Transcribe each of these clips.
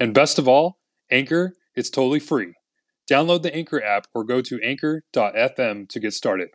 And best of all, Anchor, it's totally free. Download the Anchor app or go to anchor.fm to get started.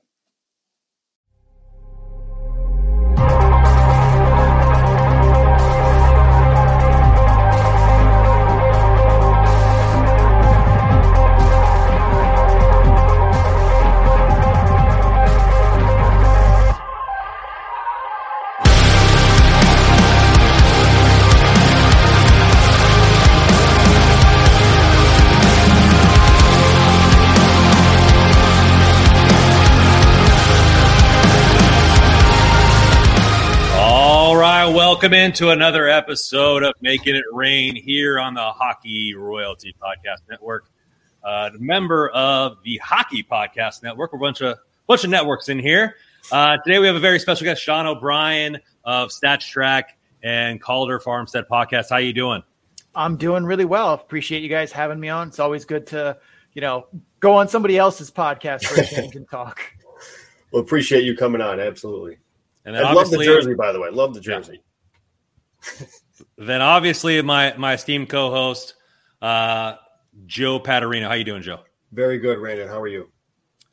Welcome into another episode of Making It Rain here on the Hockey Royalty Podcast Network. Uh, member of the Hockey Podcast Network. We're a bunch of bunch of networks in here. Uh, today we have a very special guest, Sean O'Brien of Stats Track and Calder Farmstead Podcast. How you doing? I'm doing really well. Appreciate you guys having me on. It's always good to, you know, go on somebody else's podcast for a change and talk. Well, appreciate you coming on. Absolutely. And I love the jersey, by the way. Love the jersey. Then obviously my my esteemed co-host, uh, Joe Paterino. How you doing, Joe? Very good, Raymond. How are you?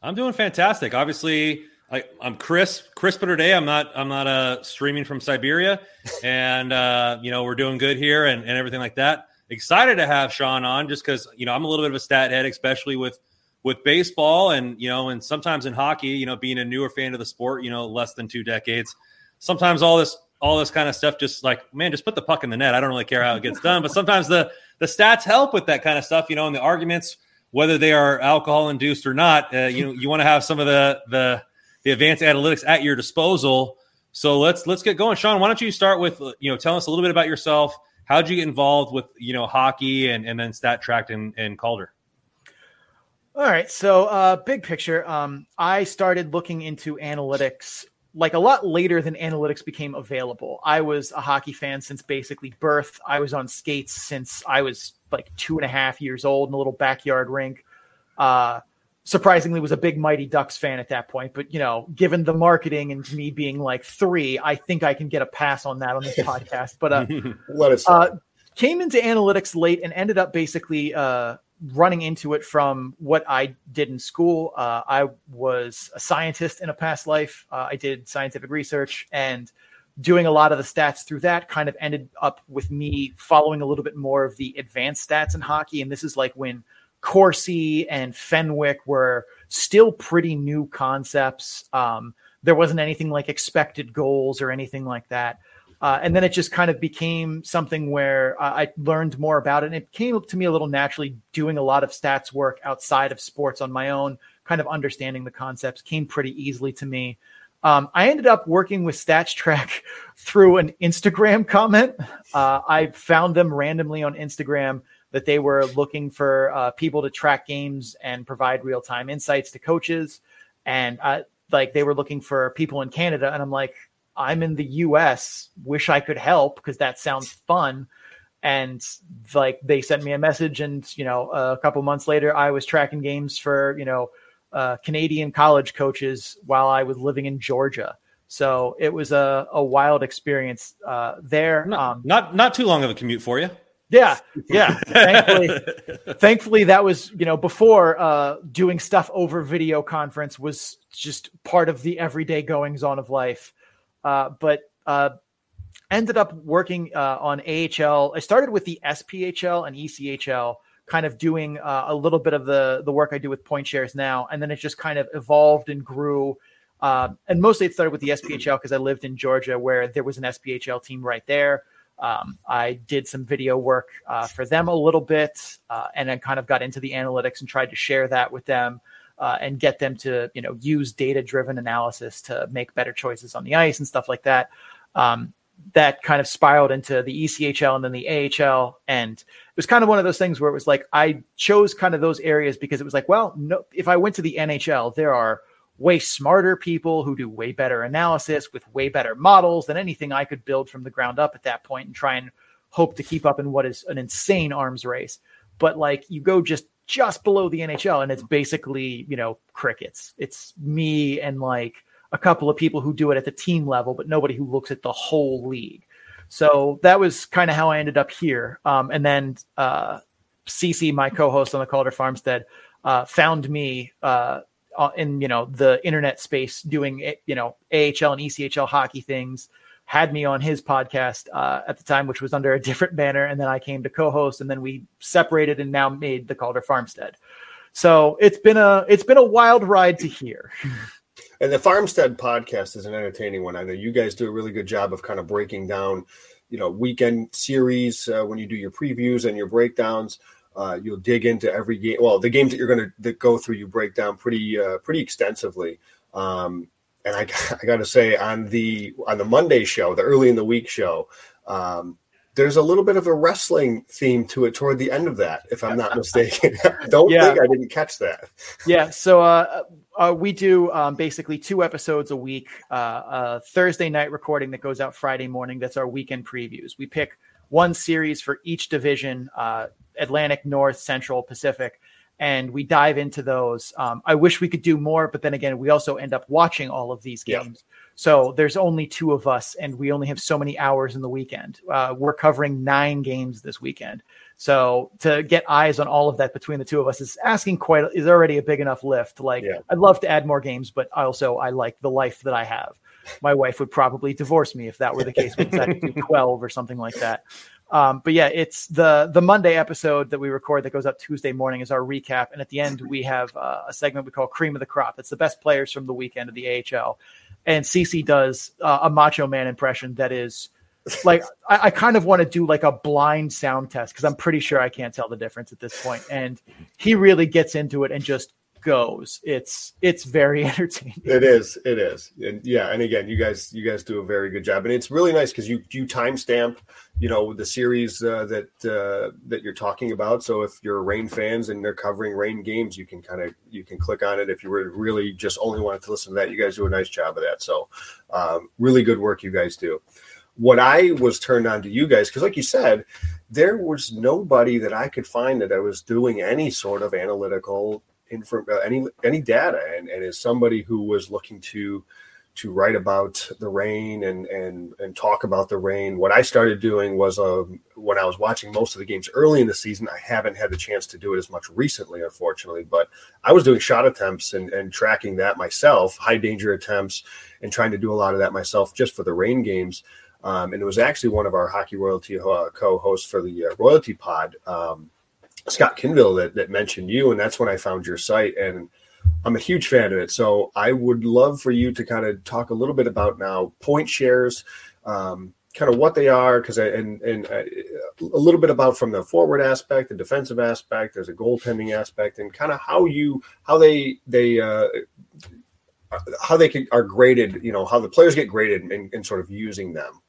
I'm doing fantastic. Obviously, I, I'm crisp, crisper today. I'm not I'm not uh, streaming from Siberia, and uh, you know we're doing good here and, and everything like that. Excited to have Sean on just because you know I'm a little bit of a stat head, especially with with baseball and you know and sometimes in hockey. You know, being a newer fan of the sport, you know, less than two decades. Sometimes all this all this kind of stuff just like man, just put the puck in the net. I don't really care how it gets done, but sometimes the the stats help with that kind of stuff. You know, and the arguments whether they are alcohol induced or not. Uh, you you want to have some of the the the advanced analytics at your disposal. So let's let's get going, Sean. Why don't you start with you know tell us a little bit about yourself? How'd you get involved with you know hockey and and then Stat Track and, and Calder? All right. So, uh, big picture, um, I started looking into analytics like a lot later than analytics became available. I was a hockey fan since basically birth. I was on skates since I was like two and a half years old in a little backyard rink. Uh, surprisingly, was a big Mighty Ducks fan at that point. But you know, given the marketing and me being like three, I think I can get a pass on that on this podcast. But uh, Let us. uh, came into analytics late and ended up basically uh, running into it from what I did in school. Uh, I was a scientist in a past life. Uh, I did scientific research and doing a lot of the stats through that kind of ended up with me following a little bit more of the advanced stats in hockey. And this is like when Corsi and Fenwick were still pretty new concepts. Um, there wasn't anything like expected goals or anything like that. Uh, and then it just kind of became something where uh, I learned more about it. And it came up to me a little naturally doing a lot of stats work outside of sports on my own, kind of understanding the concepts came pretty easily to me. Um, I ended up working with Stats Track through an Instagram comment. Uh, I found them randomly on Instagram that they were looking for uh, people to track games and provide real time insights to coaches. And uh, like they were looking for people in Canada. And I'm like, I'm in the US, wish I could help because that sounds fun. and like they sent me a message, and you know, a couple months later, I was tracking games for you know uh, Canadian college coaches while I was living in Georgia. So it was a, a wild experience uh, there. Not, um, not not too long of a commute for you. yeah, yeah. thankfully, thankfully, that was you know before uh, doing stuff over video conference was just part of the everyday goings on of life. Uh, but uh, ended up working uh, on AHL. I started with the SPHL and ECHL, kind of doing a little bit of the the work I do with point shares now, and then it just kind of evolved and grew. And mostly it started with the SPHL because I lived in Georgia where there was an SPHL team right there. Um, I did some video work uh, for them a little bit, uh, and then kind of got into the analytics and tried to share that with them uh, and get them to you know use data driven analysis to make better choices on the ice and stuff like that. Um, that kind of spiraled into the ECHL and then the AHL, and it was kind of one of those things where it was like I chose kind of those areas because it was like, well, no, if I went to the NHL, there are way smarter people who do way better analysis with way better models than anything I could build from the ground up at that point and try and hope to keep up in what is an insane arms race. But like you go just just below the NHL and it's basically, you know, crickets. It's me and like a couple of people who do it at the team level, but nobody who looks at the whole league. So that was kind of how I ended up here. Um, and then uh, CC, my co-host on the Calder Farmstead, uh, found me uh, in you know the internet space doing you know AHL and ECHL hockey things. Had me on his podcast uh, at the time, which was under a different banner, and then I came to co-host, and then we separated and now made the Calder Farmstead. So it's been a it's been a wild ride to here. And the Farmstead podcast is an entertaining one. I know you guys do a really good job of kind of breaking down, you know, weekend series uh, when you do your previews and your breakdowns. Uh, you'll dig into every game. Well, the games that you're going to that go through, you break down pretty uh, pretty extensively. Um, and I, I got to say, on the on the Monday show, the early in the week show, um, there's a little bit of a wrestling theme to it toward the end of that, if I'm not mistaken. Don't Yeah. think I didn't catch that. yeah so uh, uh, we do um, basically two episodes a week uh, uh, thursday night recording that goes out friday morning that's our weekend previews we pick one series for each division uh, atlantic north central pacific and we dive into those um, i wish we could do more but then again we also end up watching all of these Yeah. games so there's only two of us and we only have so many hours in the weekend uh, we're covering nine games this weekend so to get eyes on all of that between the two of us is asking quite is already a big enough lift. Like Yeah. I'd love to add more games, but also I like the life that I have. My wife would probably divorce me if that were the case. Decided to do twelve or something like that. Um, but yeah, it's the the Monday episode that we record that goes up Tuesday morning is our recap, and at the end we have uh, a segment we call "Cream of the Crop." It's the best players from the weekend of the AHL, and CC does uh, a Macho Man impression that is like I, I kind of want to do like a blind sound test because I'm pretty sure I can't tell the difference at this. And he really gets into it and just goes. It's it's very entertaining. It is. It is. And yeah. And again, you guys, you guys do a very good job, and it's really nice because you you timestamp, you know, the series uh, that uh, that you're talking about. So if you're Reign fans and they're covering Reign games, you can kind of you can click on it. If you were really just only wanted to listen to that, you guys do a nice job of that. So um, really good work you guys do. What I was turned on to you guys because, like you said, there was nobody that I could find that I was doing any sort of analytical info, uh, any any data, and, and as somebody who was looking to to write about the Reign and and and talk about the Reign, what I started doing was uh, when I was watching most of the games early in the season. I haven't had the chance to do it as much recently, unfortunately, but I was doing shot attempts and, and tracking that myself, high danger attempts, and trying to do a lot of that myself just for the Reign games. Um, and it was actually one of our hockey royalty uh, co-hosts for the uh, royalty pod, um, Scott Kinville, that, that mentioned you, and that's when I found your site, and I'm a huge fan of it. So I would love for you to kind of talk a little bit about now point shares, um, kind of what they are, because and and uh, a little bit about from the forward aspect, the defensive aspect, there's a goaltending aspect, and kind of how you how they they. Uh, how they can, are graded, you know, how the players get graded in, in sort of using them.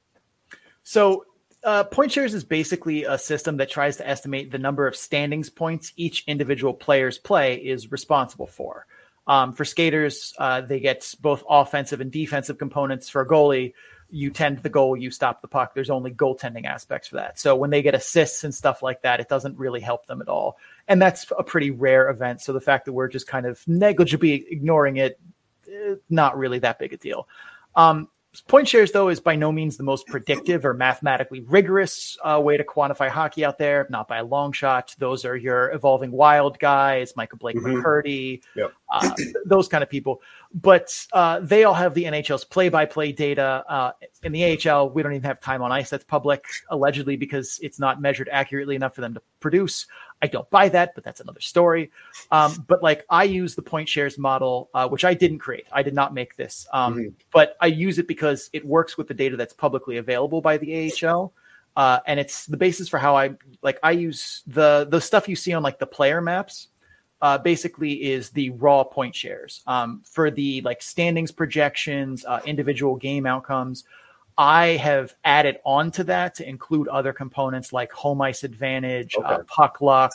So uh, point shares is basically a system that tries to estimate the number of standings points each individual player's play is responsible for. Um, for skaters, uh, they get both offensive and defensive components. For a goalie, you tend the goal, you stop the puck. There's only goaltending aspects for that. So when they get assists and stuff like that, it doesn't really help them at all. And that's a pretty rare event. So the fact that we're just kind of negligibly ignoring it, eh, not really that big a deal. Um, point shares though is by no means the most predictive or mathematically rigorous uh, way to quantify hockey out there. Not by a long shot. Those are your evolving wild guys micah blake mm-hmm. mccurdy yep. uh, those kind of people. But uh, they all have the nhl's play-by-play data uh, in the ahl we don't even have time on ice. That's public allegedly because it's not measured accurately enough for them to produce I don't buy that, but that's another story. Um, but like I use the point shares model, uh, which I didn't create. I did not make this, um, mm-hmm. but I use it because it works with the data that's publicly available by the AHL. Uh, and it's the basis for how I like I use the the stuff you see on like the player maps. Uh, basically, is the raw point shares um, for the like standings projections, uh, individual game outcomes. I have added on to that to include other components like home ice advantage, uh, okay. uh, puck luck,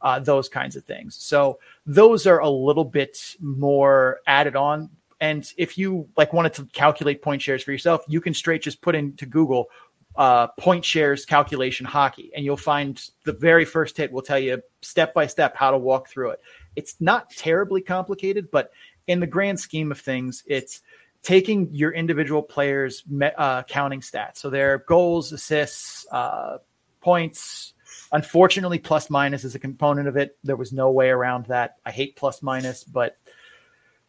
uh, those kinds of things. So those are a little bit more added on. And if you like wanted to calculate point shares for yourself, you can straight just put into Google uh, point shares calculation hockey, and you'll find the very first hit will tell you step by step how to walk through it. It's not terribly complicated, but in the grand scheme of things, it's taking your individual players' uh, counting stats, so their goals, assists, uh, points. Unfortunately, plus minus is a component of it. There was no way around that. I hate plus minus, but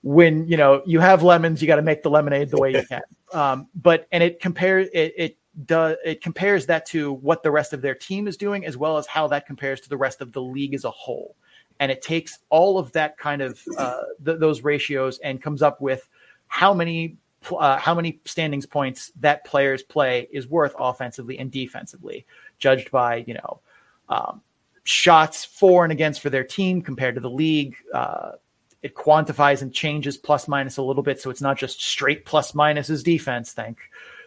when you know you have lemons, you got to make the lemonade the way you can. Um, but and it compares it, it does it compares that to what the rest of their team is doing, as well as how that compares to the rest of the league as a whole. And it takes all of that kind of uh, th- those ratios and comes up with how many uh, how many standings points that player's play is worth offensively and defensively, judged by you know um, shots for and against for their team compared to the league. Uh, it quantifies and changes plus minus a little bit, so it's not just straight plus minus as defense. Thank,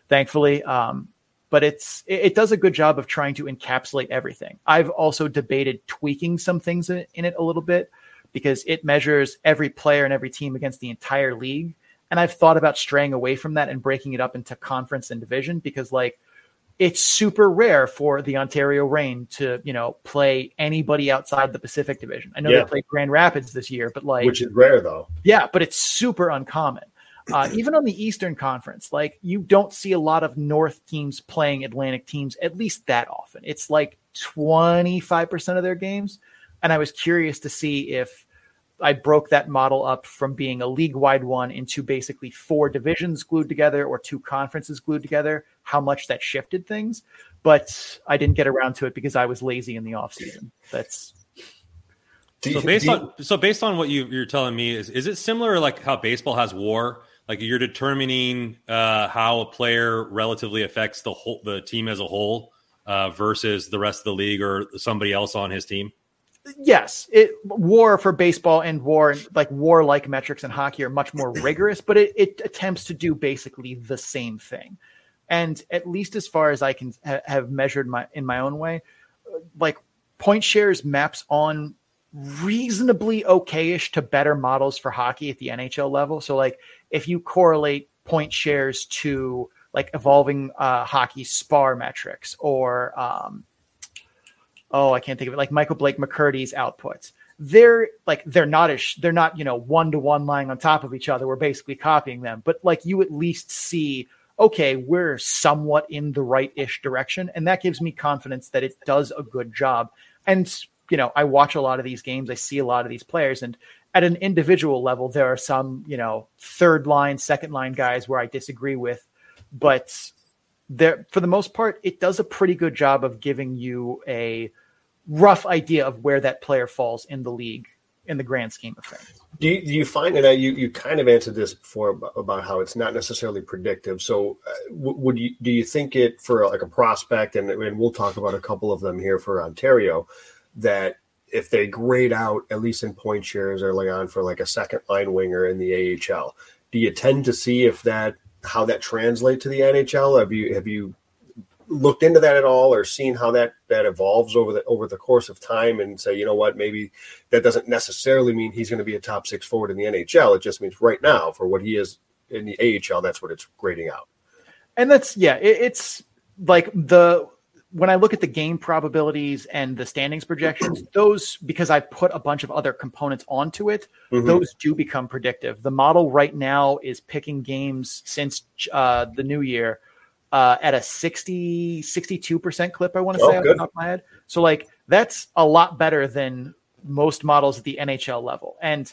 thankfully, um, but it's it, it, does a good job of trying to encapsulate everything. I've also debated tweaking some things in, in it a little bit because it measures every player and every team against the entire league and I've thought about straying away from that and breaking it up into conference and division because like it's super rare for the Ontario Reign to, you know, play anybody outside the Pacific Division. I know yeah. they played Grand Rapids this year, but like which is rare though. Yeah, but it's super uncommon. Uh, even on the Eastern Conference, like you don't see a lot of North teams playing Atlantic teams at least that often. It's like 25% of their games. And I was curious to see if I broke that model up from being a league wide one into basically four divisions glued together or two conferences glued together, how much that shifted things. But I didn't get around to it because I was lazy in the off season. That's so based on so based on what you, you're telling me is is it similar like how baseball has war like you're determining uh, how a player relatively affects the whole the team as a whole uh, versus the rest of the league or somebody else on his team yes, it war for baseball and war like war like metrics in hockey are much more rigorous, but it, it attempts to do basically the same thing. And at least as far as I can ha- have measured my in my own way, like point shares maps on reasonably okayish to better models for hockey at the NHL level. So like if you correlate point shares to like evolving uh, hockey spar metrics or um, oh, I can't think of it, like Micah Blake McCurdy's outputs. They're like they're not as they're not you know one to one lying on top of each other. We're basically copying them, but like you at least see okay, we're somewhat in the right ish direction, and that gives me confidence that it does a good job. And you know, I watch a lot of these games, I see a lot of these players, and at an individual level, there are some you know third line, second line guys where I disagree with, but there for the most part it does a pretty good job of giving you a rough idea of where that player falls in the league in the grand scheme of things do you, do you find that you, you kind of answered this before about, about how it's not necessarily predictive so uh, would you do you think it for like a prospect and, and we'll talk about a couple of them here for ontario that if they grade out at least in point shares early on for like a second line winger in the AHL do you tend to see if that how that translates to the NHL? Have you have you looked into that at all, or seen how that that evolves over the over the course of time, and say, you know what, maybe that doesn't necessarily mean he's going to be a top six forward in the NHL. It just means right now for what he is in the AHL, that's what it's grading out. And that's yeah, it, it's like the when I look at the game probabilities and the standings projections, those because I put a bunch of other components onto it, mm-hmm. those do become predictive. The model right now is picking games since uh, the new year uh, at a 60, 62% clip, I want to oh, say, good. off the top of my head. So, like, that's a lot better than most models at the NHL level. And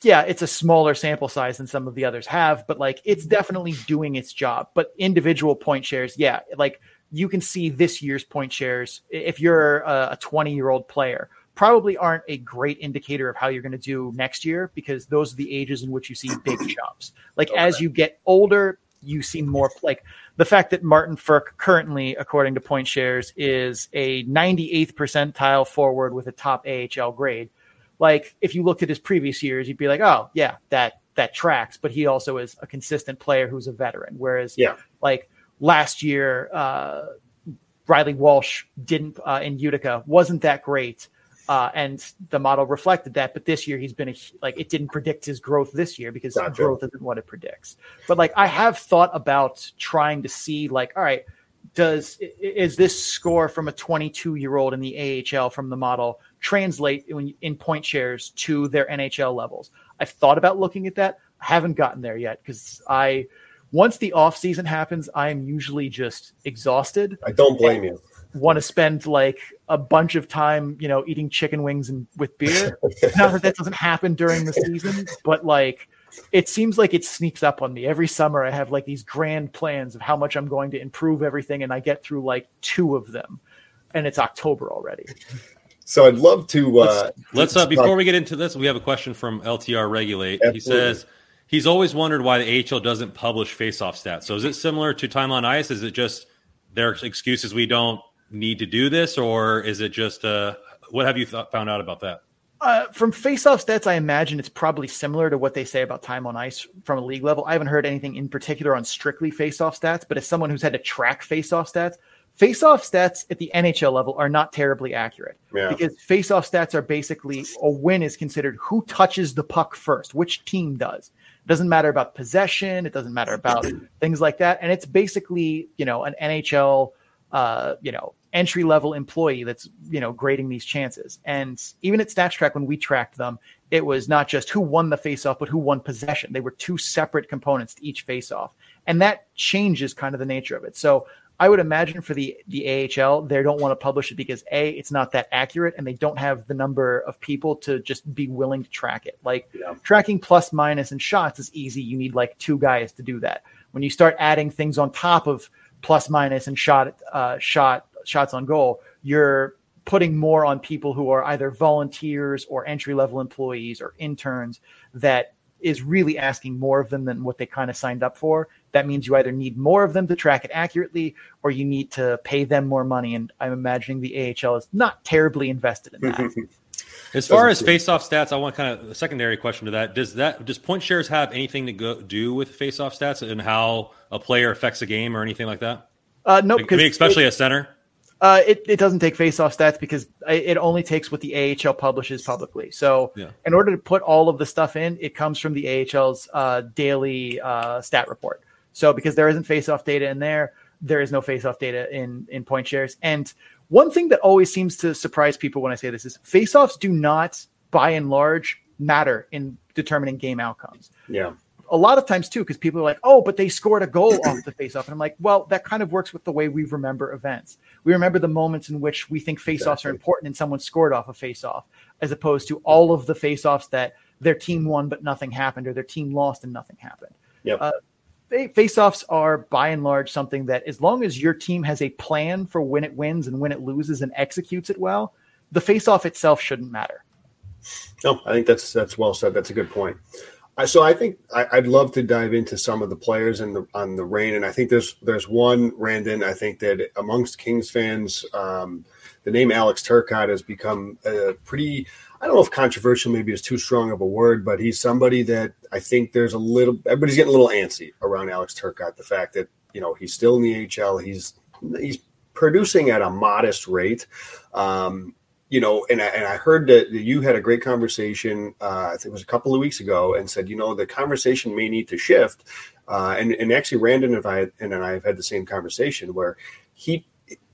yeah, it's a smaller sample size than some of the others have, but like, it's definitely doing its job. But individual point shares, yeah, like, you can see this year's point shares if you're a 20 year old player probably aren't a great indicator of how you're going to do next year because those are the ages in which you see big jumps like okay. as you get older you see more like the fact that martin frk currently according to point shares is a 98th percentile forward with a top ahl grade like if you looked at his previous years you'd be like oh yeah that that tracks. But he also is a consistent player who's a veteran. Whereas yeah. like last year, uh, Reilly Walsh didn't uh, in Utica wasn't that great, uh, and the model reflected that. But this year, he's been a, like it didn't predict his growth this year because gotcha. growth isn't what it predicts. But like I have thought about trying to see like, all right, does is this score from a 22 year old in the AHL from the model translate in, in point shares to their NHL levels? I've thought about looking at that. I haven't gotten there yet because I once the off season happens, I am usually just exhausted. I don't blame you. Want to spend like a bunch of time, you know, eating chicken wings and with beer. Not that that doesn't happen during the season, but like it seems like it sneaks up on me every summer. I have like these grand plans of how much I'm going to improve everything, and I get through like two of them, and it's October already. So I'd love to. Uh, let's, let's uh, before we get into this, we have a question from LTR Regulate. Absolutely. He says he's always wondered why the AHL doesn't publish faceoff stats. So is it similar to time on ice? Is it just their excuses we don't need to do this, or is it just uh, what have you th- found out about that? Uh, from faceoff stats, I imagine it's probably similar to what they say about time on ice from a league level. I haven't heard anything in particular on strictly faceoff stats, but as someone who's had to track faceoff stats, faceoff stats at the NHL level are not terribly accurate yeah. because faceoff stats are basically a win is considered who touches the puck first, which team does. It doesn't matter about possession. It doesn't matter about things like that. And it's basically, you know, an NHL, uh, you know, entry level employee that's, you know, grading these chances. And even at Stats Track, when we tracked them, it was not just who won the faceoff, but who won possession. They were two separate components to each faceoff. And that changes kind of the nature of it. So I would imagine for the the AHL, they don't want to publish it because a it's not that accurate, and they don't have the number of people to just be willing to track it. Like yeah. tracking plus minus and shots is easy. You need like two guys to do that. When you start adding things on top of plus minus and shot uh, shot shots on goal, you're putting more on people who are either volunteers or entry level employees or interns that is really asking more of them than what they kind of signed up for. That means you either need more of them to track it accurately or you need to pay them more money. And I'm imagining the AHL is not terribly invested in that. as far as face-off stats, I want kind of a secondary question to that. Does that does point shares have anything to go, do with face-off stats and how a player affects a game or anything like that? Uh, no, nope, I mean, especially it, a center. Uh, it, it doesn't take face-off stats because it only takes what the AHL publishes publicly. So, yeah. in order to put all of the stuff in, it comes from the AHL's uh, daily uh, stat report. So, because there isn't face-off data in there, there is no face-off data in in point shares. And one thing that always seems to surprise people when I say this is face-offs do not, by and large, matter in determining game outcomes. Yeah a lot of times too, because people are like, oh, but they scored a goal off the faceoff. And I'm like, well, that kind of works with the way we remember events. We remember the moments in which we think faceoffs exactly. are important and someone scored off a faceoff, as opposed to all of the faceoffs that their team won but nothing happened or their team lost and nothing happened. Yep. Uh, faceoffs are by and large something that as long as your team has a plan for when it wins and when it loses and executes it well, the faceoff itself shouldn't matter. No, I think that's that's well said. That's a good point so I think I, would love to dive into some of the players the, on the Reign, and I think there's there's one Randon. I think that amongst Kings fans, um, the name Alex Turcotte has become a pretty. I don't know if controversial maybe is too strong of a word, but he's somebody that I think there's a little. Everybody's getting a little antsy around Alex Turcotte. The fact that you know he's still in the HL, he's he's producing at a modest rate. Um, you know, and I, and I heard that you had a great conversation. Uh, I think it was a couple of weeks ago, and said, you know, the conversation may need to shift. Uh, and and actually, Randon and I and I have had the same conversation where he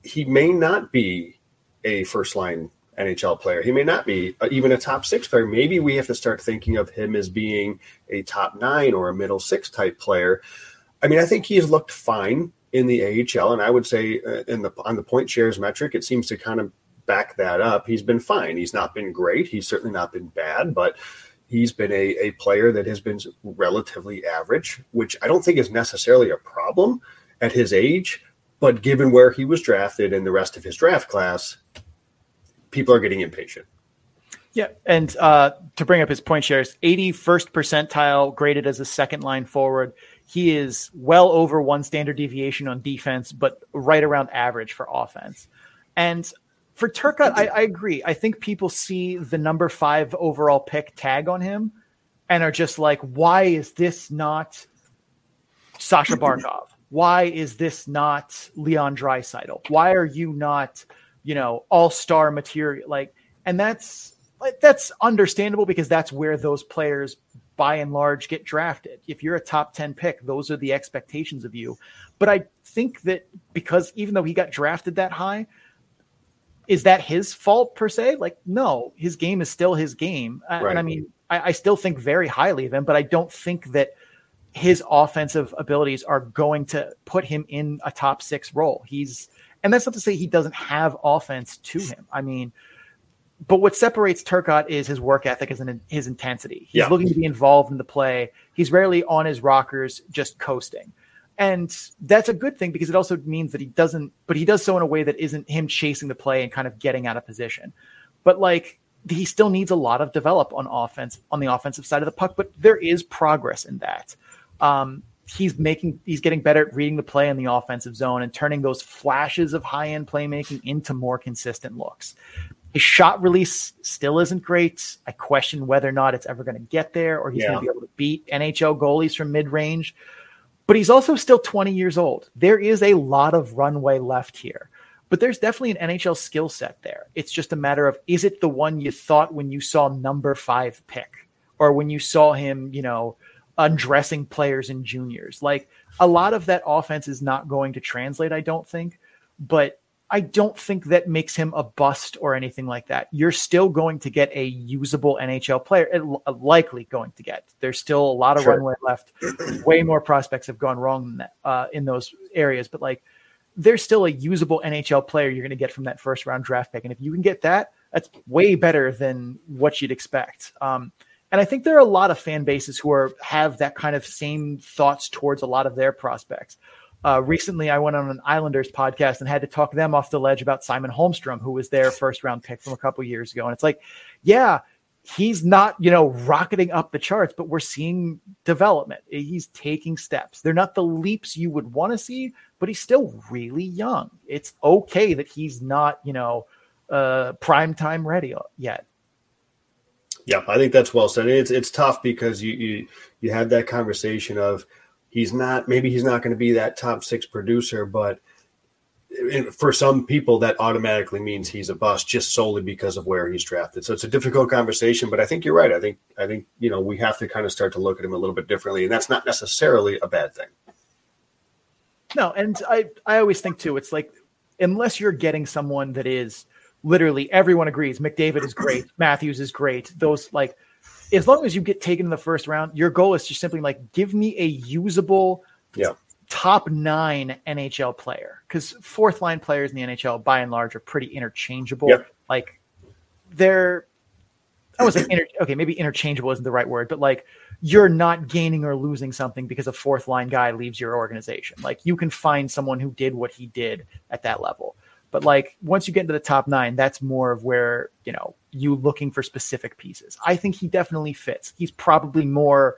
he may not be a first line NHL player. He may not be even a top six player. Maybe we have to start thinking of him as being a top nine or a middle six type player. I mean, I think he's looked fine in the AHL, and I would say uh, in the on the point shares metric, it seems to kind of back that up. He's been fine. He's not been great. He's certainly not been bad, but he's been a, a player that has been relatively average, which I don't think is necessarily a problem at his age. But given where he was drafted and the rest of his draft class, people are getting impatient. Yeah, and uh, to bring up his point shares, 81st percentile graded as a second line forward. He is well over one standard deviation on defense, but right around average for offense. And for Turcotte, I, I agree. I think people see the number five overall pick tag on him and are just like, why is this not Sasha Barkov? Why is this not Leon Draisaitl? Why are you not, you know, all star material? Like, and that's that's understandable because that's where those players by and large get drafted. If you're a top 10 pick, those are the expectations of you. But I think that because even though he got drafted that high, is that his fault per se? Like, no, his game is still his game. Right. And I mean, I, I, still think very highly of him, but I don't think that his offensive abilities are going to put him in a top six role. He's, and that's not to say he doesn't have offense to him. I mean, but what separates Turcotte is his work ethic and his intensity. He's yeah. looking to be involved in the play. He's rarely on his rockers, just coasting. And that's a good thing because it also means that he doesn't, but he does so in a way that isn't him chasing the play and kind of getting out of position. But like he still needs a lot of develop on offense on the offensive side of the puck, but there is progress in that. Um, he's making he's getting better at reading the play in the offensive zone and turning those flashes of high end playmaking into more consistent looks. His shot release still isn't great. I question whether or not it's ever going to get there or he's yeah. going to be able to beat NHL goalies from mid range but he's also still 20 years old. There is a lot of runway left here, but there's definitely an NHL skill set there. It's just a matter of is it the one you thought when you saw number five pick or when you saw him, you know, undressing players in juniors? Like a lot of that offense is not going to translate, I don't think, but I don't think that makes him a bust or anything like that. You're still going to get a usable NHL player, uh, likely going to get. There's still a lot of sure. runway left. Way more prospects have gone wrong than that, uh, in those areas, but like there's still a usable NHL player you're going to get from that first round draft pick, and if you can get that, that's way better than what you'd expect. Um, and I think there are a lot of fan bases who are have that kind of same thoughts towards a lot of their prospects. Uh, recently, I went on an Islanders podcast and had to talk them off the ledge about Simon Holmstrom, who was their first round pick from a couple years ago. And it's like, yeah, he's not, you know, rocketing up the charts, but we're seeing development. He's taking steps. They're not the leaps you would want to see, but he's still really young. It's okay that he's not, you know, uh, prime time ready yet. Yeah, I think that's well said. It's it's tough because you you you had that conversation of he's not maybe he's not going to be that top six producer, but for some people that automatically means he's a bust just solely because of where he's drafted. So it's a difficult conversation, but I think you're right. I think I think you know we have to kind of start to look at him a little bit differently, and that's not necessarily a bad thing. No, and I I always think too, it's like unless you're getting someone that is literally everyone agrees McDavid is great, Matthews is great, those like as long as you get taken in the first round, your goal is just simply like give me a usable yeah. top nine NHL player. Because fourth line players in the NHL by and large are pretty interchangeable. Yep. Like they're I was like inter- okay, maybe interchangeable isn't the right word, but like you're not gaining or losing something because a fourth line guy leaves your organization. Like you can find someone who did what he did at that level. But like once you get into the top nine, that's more of where, you know, you looking for specific pieces. I think he definitely fits. He's probably more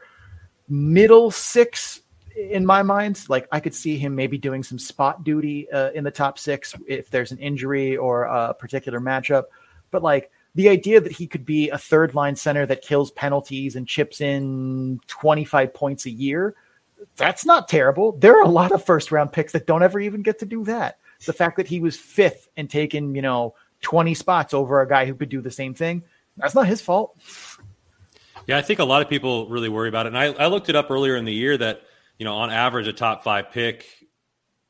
middle six in my mind. Like I could see him maybe doing some spot duty uh, in the top six if there's an injury or a particular matchup. But like the idea that he could be a third line center that kills penalties and chips in 25 points a year, that's not terrible. There are a lot of first round picks that don't ever even get to do that the fact that he was fifth and taken, you know, 20 spots over a guy who could do the same thing. That's not his fault. Yeah, I think a lot of people really worry about it. And I, I looked it up earlier in the year that, you know, on average, a top five pick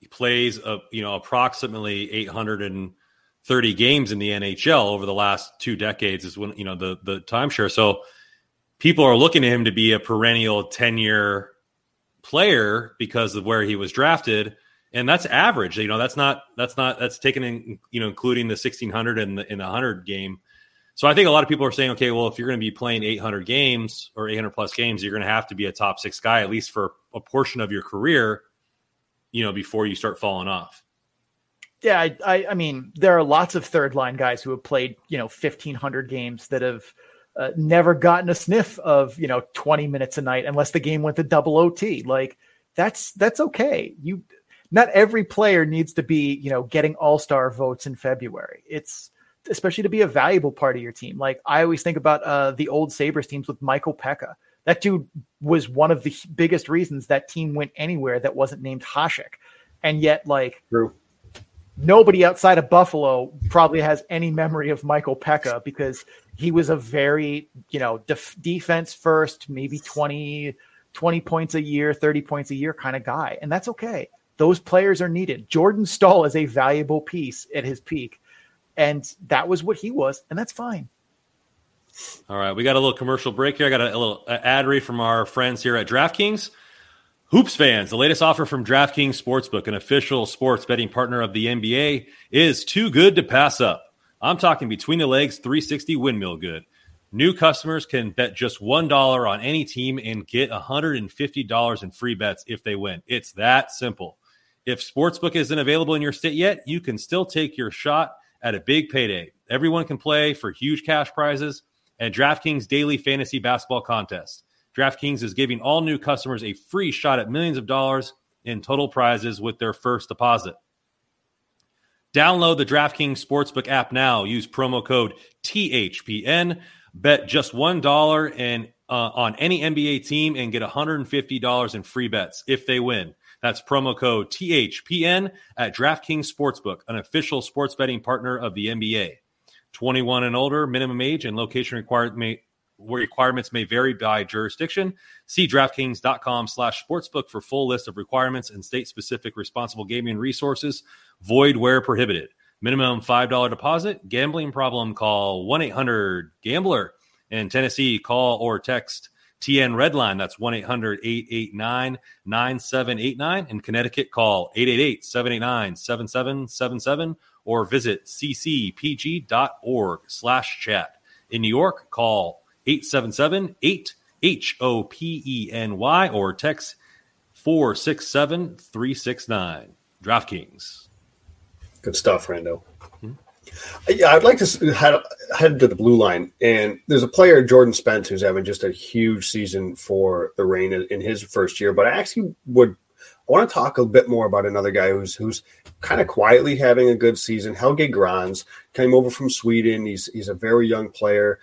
plays, a, you know, approximately 830 games in the NHL over the last two decades is when, you know, the, the timeshare. So people are looking at him to be a perennial 10 year player because of where he was drafted and that's average. You know, that's not that's not that's taken in you know including the sixteen hundred and the in the hundred game. So I think a lot of people are saying, okay, well, if you're going to be playing 800 games or 800 plus games, you're going to have to be a top six guy at least for a portion of your career, you know, before you start falling off. Yeah, I, I, I mean, there are lots of third line guys who have played, you know, 1500 games that have uh, never gotten a sniff of, you know, 20 minutes a night unless the game went to double OT. Like that's that's okay. You not every player needs to be, you know, getting all-star votes in February. It's especially to be a valuable part of your team. Like I always think about uh, the old Sabres teams with Michael Peca. That dude was one of the biggest reasons that team went anywhere that wasn't named Hasek. And yet, like, True. nobody outside of Buffalo probably has any memory of Michael Peca because he was a very, you know, def- defense first, maybe 20, 20 points a year, 30 points a year kind of guy. And that's okay. Those players are needed. Jordan Staal is a valuable piece at his peak. And that was what he was. And that's fine. All right. We got a little commercial break here. I got a, a little ad read from our friends here at DraftKings. Hoops fans, the latest offer from DraftKings Sportsbook, an official sports betting partner of the NBA, is too good to pass up. I'm talking between the legs 360 windmill good. New customers can bet just $1 on any team and get $150 in free bets if they win. It's that simple. If Sportsbook isn't available in your state yet, you can still take your shot at a big payday. Everyone can play for huge cash prizes and DraftKings daily fantasy basketball contest. DraftKings is giving all new customers a free shot at millions of dollars in total prizes with their first deposit. Download the DraftKings Sportsbook app now. Use promo code THPN. Bet just $1 and, uh, on any NBA team and get $150 in free bets if they win. That's promo code THPN at DraftKings Sportsbook, an official sports betting partner of the NBA. 21 and older, minimum age and location requirements may vary by jurisdiction. See DraftKings.com slash sportsbook for full list of requirements and state-specific responsible gaming resources. Void where prohibited. Minimum $5 deposit. Gambling problem, call 1-800-GAMBLER. In Tennessee, call or text TN Redline, that's 1 800 889 9789. In Connecticut, call 888 789 7777 or visit ccpg.org slash chat. In New York, call 877 8 H O P E N Y or text 467 369. DraftKings. Good stuff, Rando. Hmm? Yeah, I'd like to head, head to the blue line, and there's a player, Jordan Spence, who's having just a huge season for the Reign in, his first year. But I actually would I want to talk a bit more about another guy who's who's kind of quietly having a good season. Helge Grans came over from Sweden. He's he's a very young player.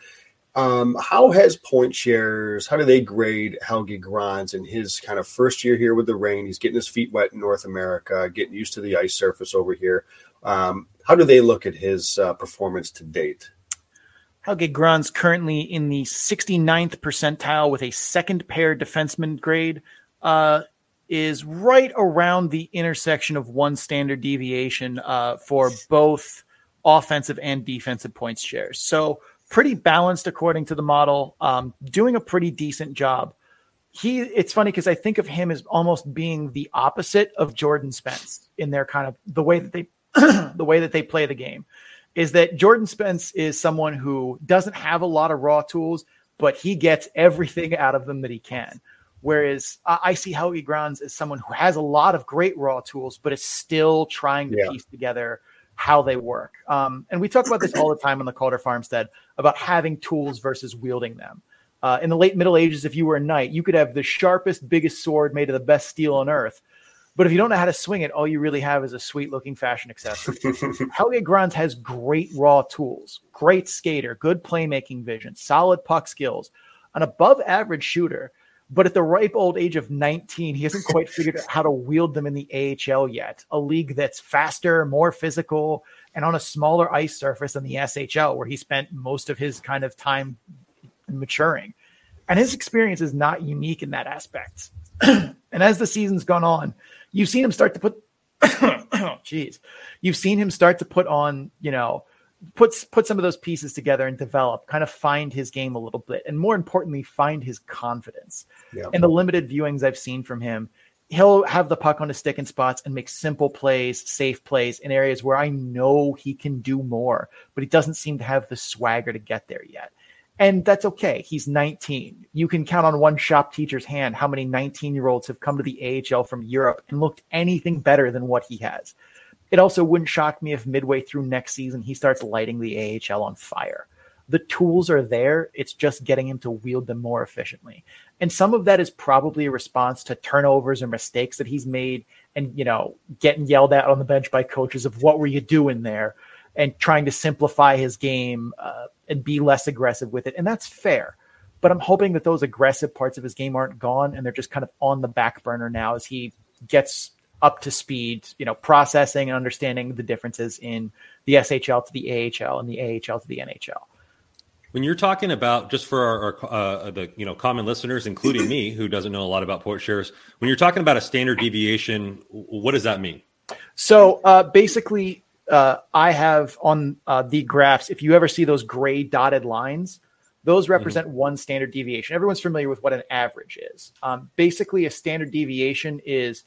Um, how has point shares? How do they grade Helge Grans in his kind of first year here with the Reign? He's getting his feet wet in North America, getting used to the ice surface over here. Um, how do they look at his uh, performance to date? Helge Grans currently in the 69th percentile with a second pair defenseman grade. Uh, is right around the intersection of one standard deviation uh, for both offensive and defensive points shares. So pretty balanced according to the model, um, doing a pretty decent job. He, it's funny because I think of him as almost being the opposite of Jordan Spence in their kind of the way that they, the way that they play the game, is that Jordan Spence is someone who doesn't have a lot of raw tools, but he gets everything out of them that he can. Whereas I see Howie Grans as someone who has a lot of great raw tools, but is still trying to yeah. piece together how they work. Um, and we talk about this all the time on the Calder Farmstead about having tools versus wielding them. Uh, in the late Middle Ages, if you were a knight, you could have the sharpest, biggest sword made of the best steel on earth. But if you don't know how to swing it, all you really have is a sweet looking fashion accessory. Helge Grans has great raw tools, great skater, good playmaking vision, solid puck skills, an above average shooter but at the ripe old age of 19, he hasn't quite figured out how to wield them in the AHL yet. A league that's faster, more physical, and on a smaller ice surface than the SHL, where he spent most of his kind of time maturing. And his experience is not unique in that aspect. and as the season's gone on, you've seen him start to put, jeez, you've seen him start to put on, you know, put put some of those pieces together and develop, kind of find his game a little bit, and more importantly, find his confidence. Yeah. And the limited viewings I've seen from him, he'll have the puck on his stick in spots and make simple plays, safe plays in areas where I know he can do more, but he doesn't seem to have the swagger to get there yet. And that's okay. He's 19. You can count on one shop teacher's hand how many 19 year olds have come to the AHL from Europe and looked anything better than what he has. It also wouldn't shock me if midway through next season he starts lighting the AHL on fire. The tools are there. It's just getting him to wield them more efficiently. And some of that is probably a response to turnovers or mistakes that he's made and, you know, getting yelled at on the bench by coaches of what were you doing there and trying to simplify his game uh, and be less aggressive with it. And that's fair. But I'm hoping that those aggressive parts of his game aren't gone and they're just kind of on the back burner now as he gets up to speed, you know, processing and understanding the differences in the SHL to the AHL and the AHL to the NHL. When you're talking about just for our, our uh, the you know common listeners, including me, who doesn't know a lot about point shares, when you're talking about a standard deviation, what does that mean? So uh, basically, uh, I have on uh, the graphs. If you ever see those gray dotted lines, those mm-hmm. represent mm-hmm. one standard deviation. Everyone's familiar with what an average is. Um, basically, a standard deviation is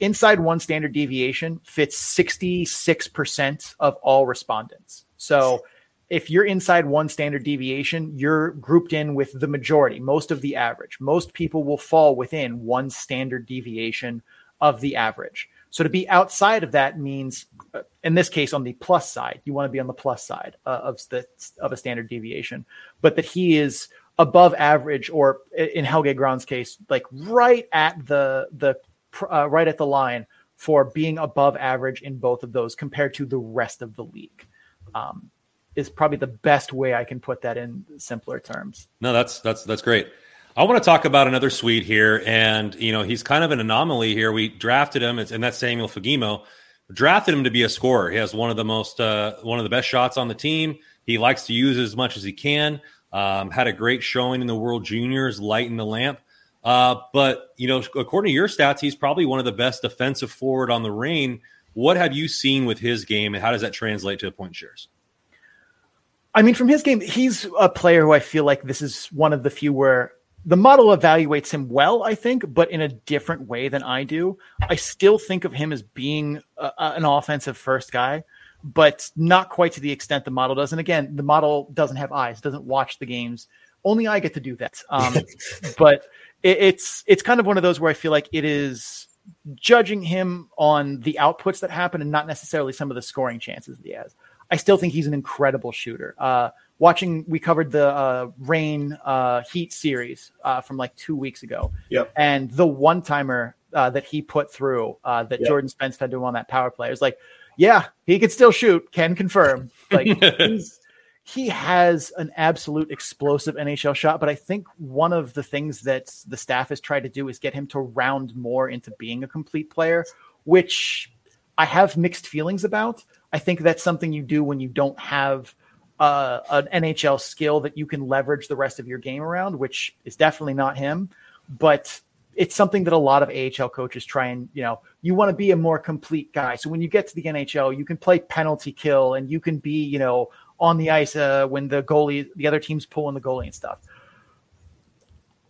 inside one standard deviation fits 66% of all respondents. So if you're inside one standard deviation, you're grouped in with the majority, most of the average. Most people will fall within one standard deviation of the average. So to be outside of that means, uh, in this case, on the plus side, you want to be on the plus side uh, of the of a standard deviation. But that he is above average, or in Helge Gran's case, like right at the the uh, right at the line for being above average in both of those compared to the rest of the league. Um, is probably the best way I can put that in simpler terms. No, that's that's that's great. I want to talk about another Swede here, and you know he's kind of an anomaly here. We drafted him, and that's Samuel Fagemo. Drafted him to be a scorer. He has one of the most uh, one of the best shots on the team. He likes to use as much as he can. Um, had a great showing in the World Juniors, lighting the lamp. Uh, but you know, according to your stats, he's probably one of the best defensive forward on the Reign. What have you seen with his game, and how does that translate to a point shares? I mean, from his game, he's a player who I feel like this is one of the few where the model evaluates him well, I think, but in a different way than I do. I still think of him as being a, an offensive first guy, but not quite to the extent the model does. And again, the model doesn't have eyes, doesn't watch the games. Only I get to do that. Um, but it, it's it's kind of one of those where I feel like it is judging him on the outputs that happen and not necessarily some of the scoring chances that he has. I still think he's an incredible shooter. Uh, watching, we covered the uh, Reign uh, Heat series uh, from like two weeks ago. Yep. And the one timer uh, that he put through uh, that yep. Jordan Spence had to on that power play is like, yeah, he could still shoot. Can confirm. Like he has an absolute explosive NHL shot, but I think one of the things that the staff has tried to do is get him to round more into being a complete player, which I have mixed feelings about. I think that's something you do when you don't have uh, an NHL skill that you can leverage the rest of your game around, which is definitely not him. But it's something that a lot of AHL coaches try and, you know, you want to be a more complete guy. So when you get to the NHL, you can play penalty kill and you can be, you know, on the ice uh, when the goalie, the other team's pulling the goalie and stuff.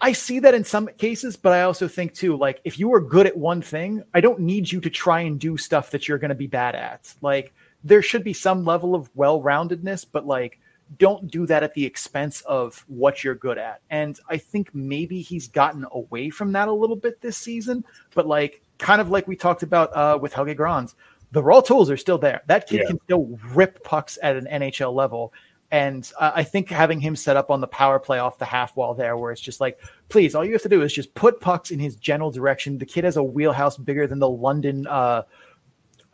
I see that in some cases, but I also think too, like if you are good at one thing, I don't need you to try and do stuff that you're going to be bad at. Like there should be some level of well-roundedness, but like don't do that at the expense of what you're good at. And I think maybe he's gotten away from that a little bit this season, but like kind of like we talked about uh, with Helge Grans, the raw tools are still there. That kid yeah. can still rip pucks at an NHL level. And uh, I think having him set up on the power play off the half wall there, where it's just like, please, all you have to do is just put pucks in his general direction. The kid has a wheelhouse bigger than the London. Uh,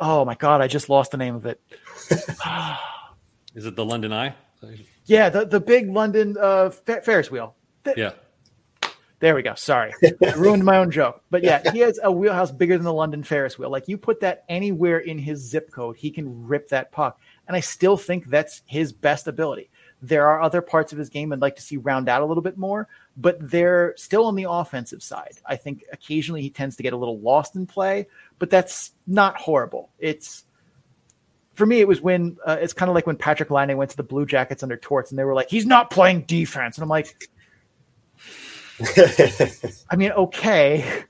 oh my God, I just lost the name of it. is it the London Eye? Yeah, the, the big London uh, Ferris wheel. yeah There we go. Sorry. I ruined my own joke. But yeah, he has a wheelhouse bigger than the London Ferris wheel. Like you put that anywhere in his zip code, he can rip that puck. And I still think that's his best ability. There are other parts of his game I'd like to see round out a little bit more, but they're still on the offensive side. I think occasionally he tends to get a little lost in play, but that's not horrible. It's for me, it was when uh, it's kind of like when Patrick Laine went to the Blue Jackets under Torts, and they were like, "He's not playing defense," and I'm like, I mean, okay,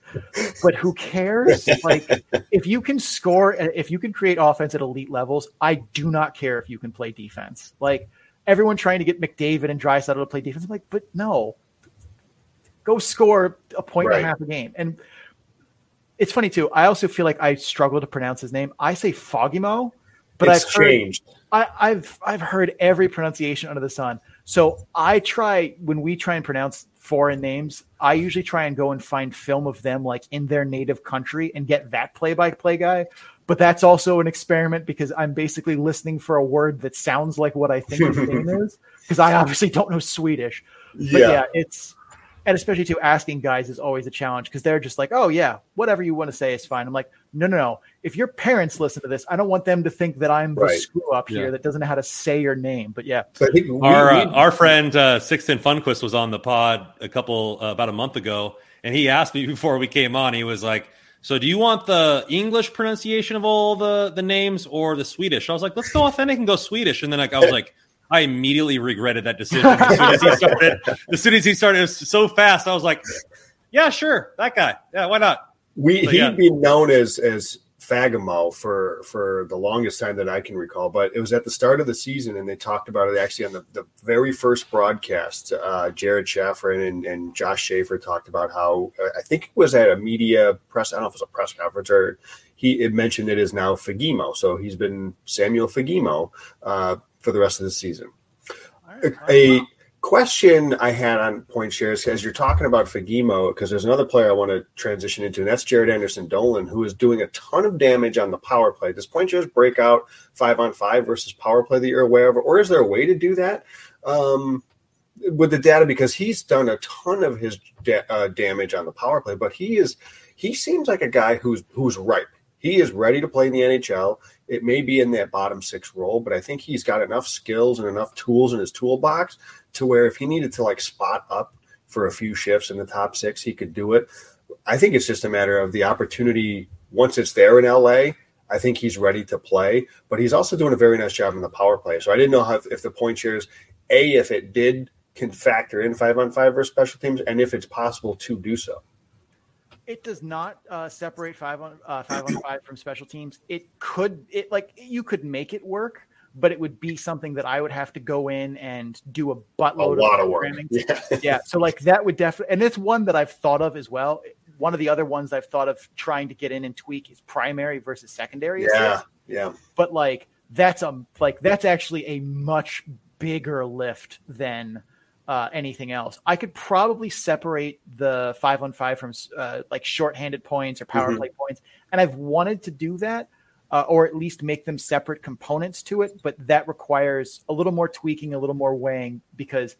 but who cares? Like, if you can score, if you can create offense at elite levels, I do not care if you can play defense. Like everyone trying to get McDavid and Draisaitl to play defense, I'm like, but no, go score a point right. and a half a game. And it's funny too. I also feel like I struggle to pronounce his name. I say Fogimo, but it's I've changed. Heard, I, I've I've heard every pronunciation under the sun. So I try when we try and pronounce foreign names, I usually try and go and find film of them like in their native country and get that play by play guy. But that's also an experiment because I'm basically listening for a word that sounds like what I think his name is because I obviously don't know Swedish. But yeah, yeah it's and especially to asking guys is always a challenge because they're just like, oh yeah, whatever you want to say is fine. I'm like, no, no, no. If your parents listen to this, I don't want them to think that I'm the right. screw up yeah. here that doesn't know how to say your name. But yeah, so we, our uh, our friend uh, Sixten Funquist was on the pod a couple uh, about a month ago, and he asked me before we came on. He was like. So, do you want the English pronunciation of all the the names or the Swedish? I was like, let's go authentic and go Swedish. And then like, I was like, I immediately regretted that decision as soon as he started. as soon as he started, it was so fast. I was like, "Yeah, sure, that guy. Yeah, why not?" We he'd yeah. been known as as Fagamo for for the longest time that I can recall, but it was at the start of the season, and they talked about it actually on the, the very first broadcast. Uh, Jared Shaffrin and, and Josh Schaefer talked about how I think it was at a media press. I don't know if it was a press conference or he mentioned it is now Fagimo. So he's been Samuel Fagimo. Uh, for the rest of the season. Right, a, question I had on point shares as you're talking about Fagimo, because there's another player I want to transition into, and that's Jaret Anderson-Dolan, who is doing a ton of damage on the power play. Does point shares break out five on five versus power play that you're aware of, or is there a way to do that? Um, with the data because he's done a ton of his da- uh, damage on the power play, but he is he seems like a guy who's who's ripe. He is ready to play in the NHL. It may be in that bottom six role, but I think he's got enough skills and enough tools in his toolbox to where if he needed to like spot up for a few shifts in the top six, he could do it. I think it's just a matter of the opportunity once it's there in LA. I think he's ready to play, but he's also doing a very nice job in the power play. So I didn't know how, if the point shares, A, if it did can factor in five on five versus special teams, and if it's possible to do so. It does not uh, separate five on uh, five on five from special teams. It could it like you could make it work, but it would be something that I would have to go in and do a buttload a lot of, of work. Yeah. yeah, so like that would definitely, and it's one that I've thought of as well. One of the other ones I've thought of trying to get in and tweak is primary versus secondary. Yeah, assist. yeah. But like that's a like that's actually a much bigger lift than uh, anything else. I could probably separate the five on five from uh, like shorthanded points or power mm-hmm. play points, and I've wanted to do that, uh, or at least make them separate components to it. But that requires a little more tweaking, a little more weighing, because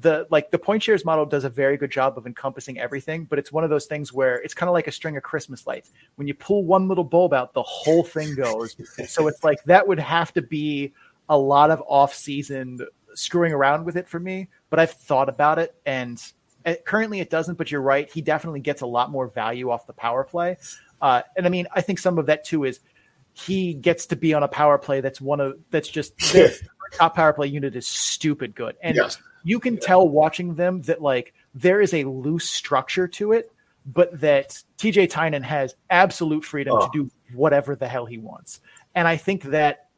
the like the point shares model does a very good job of encompassing everything. But it's one of those things where it's kind of like a string of Christmas lights. When you pull one little bulb out, the whole thing goes. so it's like that would have to be a lot of off season screwing around with it for me, but I've thought about it and it, currently it doesn't. But you're right; he definitely gets a lot more value off the power play. Uh, and I mean, I think some of that too is he gets to be on a power play that's one of that's just top power play unit is stupid good, and yes. you can tell watching them that like there is a loose structure to it, but that TJ Tynan has absolute freedom oh. to do whatever the hell he wants. And I think that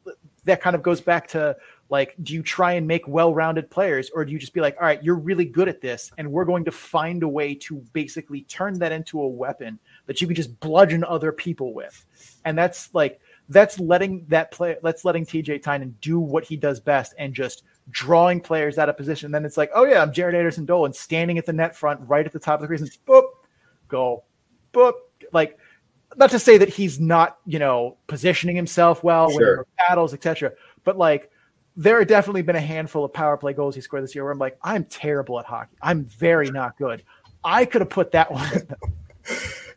that kind of goes back to like, do you try and make well rounded players, or do you just be like, all right, you're really good at this, and we're going to find a way to basically turn that into a weapon that you can just bludgeon other people with? And that's like, that's letting that play, that's letting TJ Tynan do what he does best and just drawing players out of position. Then it's like, oh yeah, I'm Jaret Anderson-Dolan standing at the net front, right at the top of the crease, and boop, go, boop. Like, not to say that he's not, you know, positioning himself well, sure. winning battles, etc. But like, there have definitely been a handful of power play goals he scored this year where I'm like, I'm terrible at hockey. I'm very not good. I could have put that one.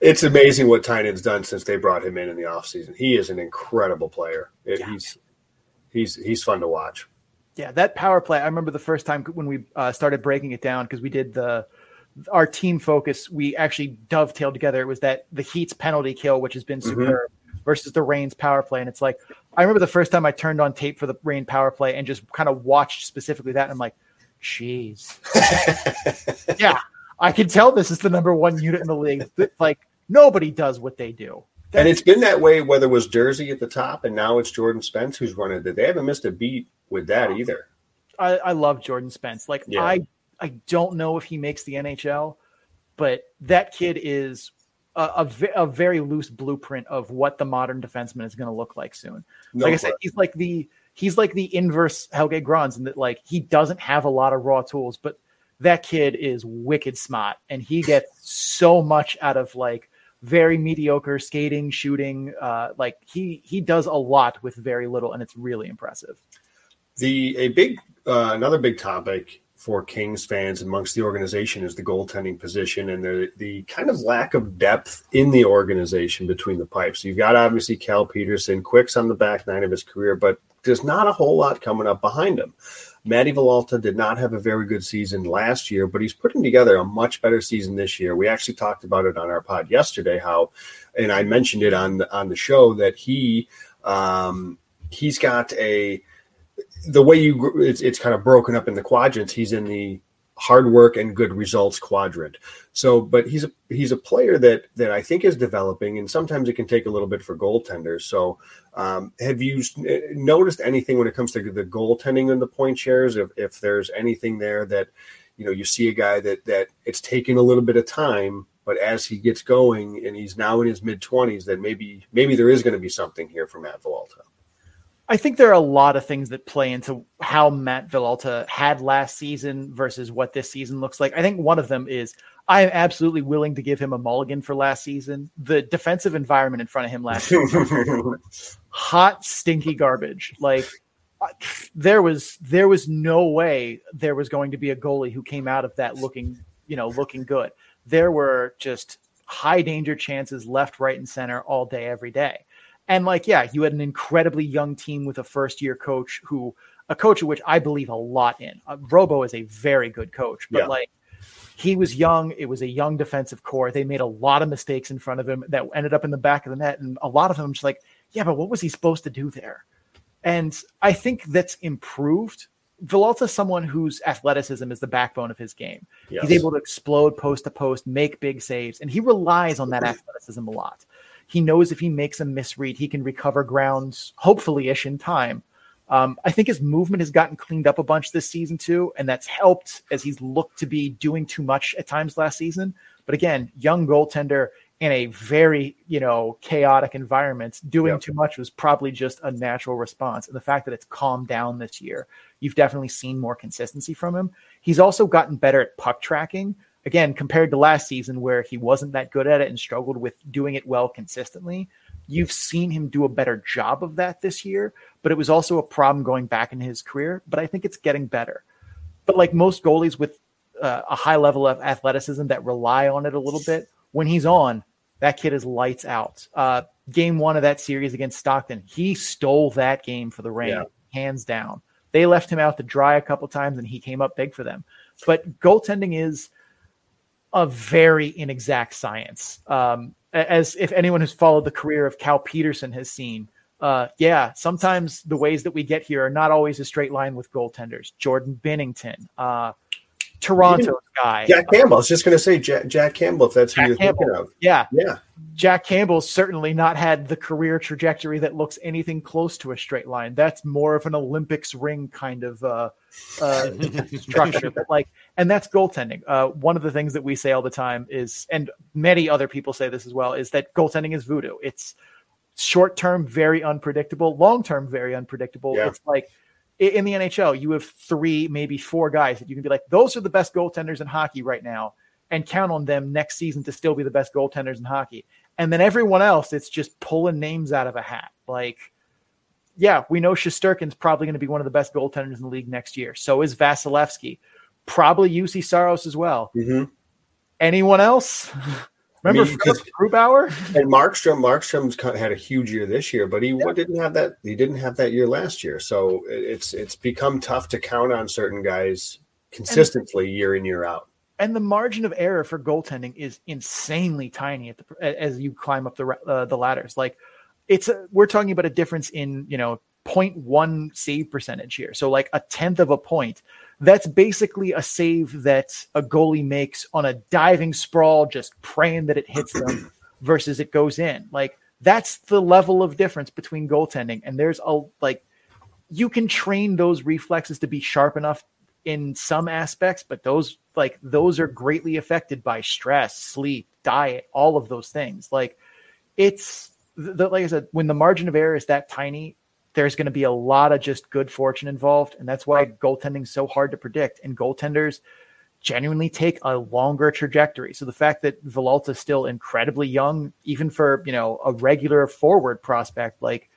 it's amazing what Tynan's done since they brought him in in the offseason. He is an incredible player. It, yeah. He's he's he's fun to watch. Yeah, that power play. I remember the first time when we uh, started breaking it down because we did the our team focus. We actually dovetailed together. It was that the Heat's penalty kill, which has been mm-hmm. superb, mm-hmm. versus the Reigns power play, and it's like I remember the first time I turned on tape for the Reign power play and just kind of watched specifically that, and I'm like, jeez, yeah, I can tell this is the number one unit in the league. Like nobody does what they do. That's, and it's been that way whether it was Durzi at the top and now it's Jordan Spence who's running it. They haven't missed a beat with that either. I, I love Jordan Spence. Like yeah. I I don't know if he makes the NHL, but that kid is a, a, a very loose blueprint of what the modern defenseman is going to look like soon. No like I said, he's like the he's like the inverse Helge Grans in that like he doesn't have a lot of raw tools, but that kid is wicked smart and he gets so much out of like very mediocre skating, shooting. Uh, like he he does a lot with very little, and it's really impressive. The a big uh, another big topic for Kings fans amongst the organization is the goaltending position and the the kind of lack of depth in the organization between the pipes. You've got obviously Cal Petersen, Quick's on the back nine of his career, but there's not a whole lot coming up behind him. Matty Villalta did not have a very good season last year, but he's putting together a much better season this year. We actually talked about it on our pod yesterday, how, and I mentioned it on the, on the show that he um, he's got a the way you it's, it's kind of broken up in the quadrants. He's in the hard work and good results quadrant. So, but he's a he's a player that that I think is developing, and sometimes it can take a little bit for goaltenders. So, um, have you noticed anything when it comes to the goaltending and the point shares? If if there's anything there that you know you see a guy that that it's taking a little bit of time, but as he gets going and he's now in his mid twenties, that maybe maybe there is going to be something here for Matt Villalta. I think there are a lot of things that play into how Matt Villalta had last season versus what this season looks like. I think one of them is I am absolutely willing to give him a mulligan for last season. The defensive environment in front of him last season, hot, stinky garbage. Like uh, there was there was no way there was going to be a goalie who came out of that looking you know looking good. There were just high danger chances left, right, and center all day, every day. And like, yeah, you had an incredibly young team with a first year coach who, a coach of which I believe a lot in. Uh, Robo is a very good coach, but yeah. like, he was young. It was a young defensive core. They made a lot of mistakes in front of him that ended up in the back of the net. And a lot of them just like, yeah, but what was he supposed to do there? And I think that's improved. Villalta's someone whose athleticism is the backbone of his game. Yes. He's able to explode post to post, make big saves, and he relies on that athleticism a lot. He knows if he makes a misread, he can recover grounds, hopefully ish in time. Um, I think his movement has gotten cleaned up a bunch this season too, and that's helped as he's looked to be doing too much at times last season. But again, young goaltender in a very you know chaotic environment, doing yep. too much was probably just a natural response. And the fact that it's calmed down this year, you've definitely seen more consistency from him. He's also gotten better at puck tracking, again, compared to last season where he wasn't that good at it and struggled with doing it well consistently, you've seen him do a better job of that this year. But it was also a problem going back in his career. But I think it's getting better. But like most goalies with uh, a high level of athleticism that rely on it a little bit, when he's on, that kid is lights out. Uh, game one of that series against Stockton, he stole that game for the Reign, yeah. hands down. They left him out to dry a couple times, and he came up big for them. But goaltending is a very inexact science. Um, as if anyone who's followed the career of Cal Petersen has seen, uh, yeah, sometimes the ways that we get here are not always a straight line with goaltenders. Jordan Binnington, uh, Toronto guy. Jack Campbell. I was just going to say Jack, Jack, Campbell, if that's who Jack you're Campbell. thinking of. Yeah. Yeah. Jack Campbell's certainly not had the career trajectory that looks anything close to a straight line. That's more of an Olympics ring kind of uh, uh, structure. But like, and that's goaltending. Uh, one of the things that we say all the time is, and many other people say this as well, is that goaltending is voodoo. It's short term, very unpredictable. Long term, very unpredictable. Yeah. It's like in the NHL, you have three, maybe four guys that you can be like, those are the best goaltenders in hockey right now, and count on them next season to still be the best goaltenders in hockey. And then everyone else, it's just pulling names out of a hat. Like, yeah, we know Shesterkin's probably going to be one of the best goaltenders in the league next year. So is Vasilevskiy. Probably Juuse Saros as well. Mm-hmm. Anyone else? Remember I mean, 'cause- Grubauer? And Markstrom, Markstrom's had a huge year this year, but he didn't have that. He didn't have that year last year, so it's it's become tough to count on certain guys consistently year in year out. and the margin of error for goaltending is insanely tiny at the as you climb up the uh, the ladders. Like it's a, we're talking about a difference in you know 0.1 save percentage here. So like a tenth of a point. That's basically a save that a goalie makes on a diving sprawl, just praying that it hits them versus it goes in. Like that's the level of difference between goaltending. And there's a like you can train those reflexes to be sharp enough in some aspects, but those like those are greatly affected by stress, sleep, diet, all of those things. Like it's the, like I said, when the margin of error is that tiny, there's going to be a lot of just good fortune involved, and that's why goaltending's so hard to predict. And goaltenders genuinely take a longer trajectory. So the fact that Villalta's still incredibly young, even for you know a regular forward prospect, like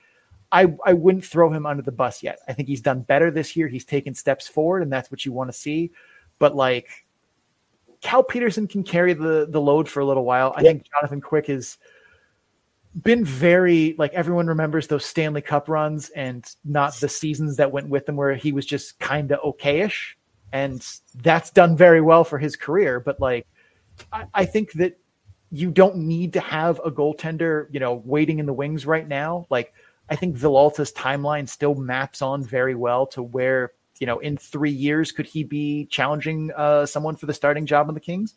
I I wouldn't throw him under the bus yet. I think he's done better this year. He's taken steps forward, and that's what you want to see. But like Cal Petersen can carry the the load for a little while. I Yeah. think Jonathan Quick has been very like everyone remembers those Stanley Cup runs and not the seasons that went with them where he was just kind of okayish. And that's done very well for his career. But like I, I think that you don't need to have a goaltender, you know, waiting in the wings right now. Like I think Villalta's timeline still maps on very well to where, you know, in three years could he be challenging uh, someone for the starting job on the Kings?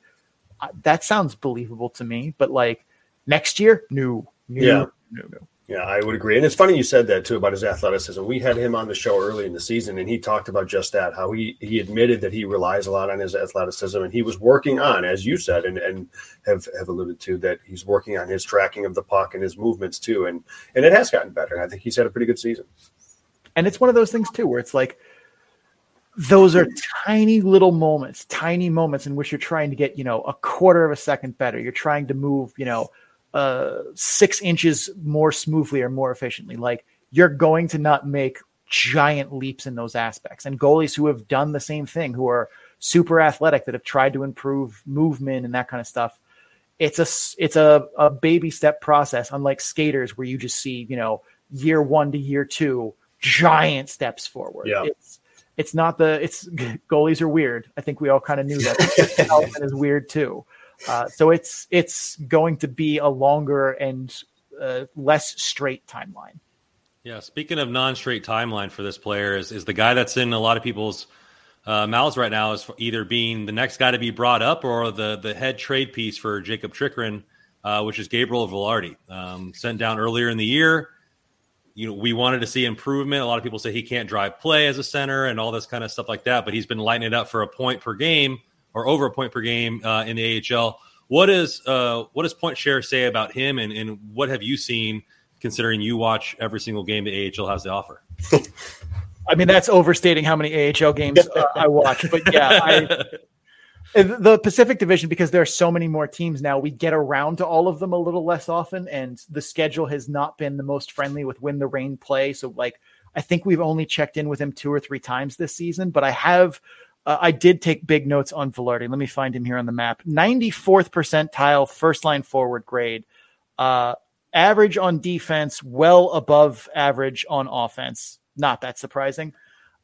That sounds believable to me. But like next year, no, no, Yeah. no, no. Yeah, I would agree. And it's funny you said that too about his athleticism. We had him on the show early in the season and he talked about just that, how he he admitted that he relies a lot on his athleticism and he was working on, as you said, and, and have, have alluded to that he's working on his tracking of the puck and his movements too. And and it has gotten better. I think he's had a pretty good season. And it's one of those things too, where it's like those are tiny little moments, tiny moments in which you're trying to get, you know, a quarter of a second better. You're trying to move, you know, uh, six inches more smoothly or more efficiently. Like you're going to not make giant leaps in those aspects. And goalies who have done the same thing, who are super athletic, that have tried to improve movement and that kind of stuff. It's a it's a, a baby step process, unlike skaters where you just see you know year one to year two giant steps forward. Yeah. It's it's not the it's goalies are weird. I think we all kind of knew that. Development is weird too. Uh, so it's it's going to be a longer and uh, less straight timeline. Yeah, speaking of non-straight timeline for this player is is the guy that's in a lot of people's uh, mouths right now is either being the next guy to be brought up or the the head trade piece for Jakob Chychrun, uh, which is Gabriel Vilardi, um, sent down earlier in the year. You know, we wanted to see improvement. A lot of people say he can't drive play as a center and all this kind of stuff like that, but he's been lighting it up for a point per game or over a point per game uh, in the AHL. What is uh, what does point share say about him, and, and what have you seen? Considering you watch every single game the AHL has to offer. I mean, that's overstating how many AHL games uh, I watch, but yeah, I, the Pacific Division because there are so many more teams now. We get around to all of them a little less often, and the schedule has not been the most friendly with when the Reign play. So, like, I think we've only checked in with him two or three times this season, but I have. Uh, I did take big notes on Vilardi. Let me find him here on the map. 94th percentile first line forward grade. Uh, average on defense, well above average on offense. Not that surprising.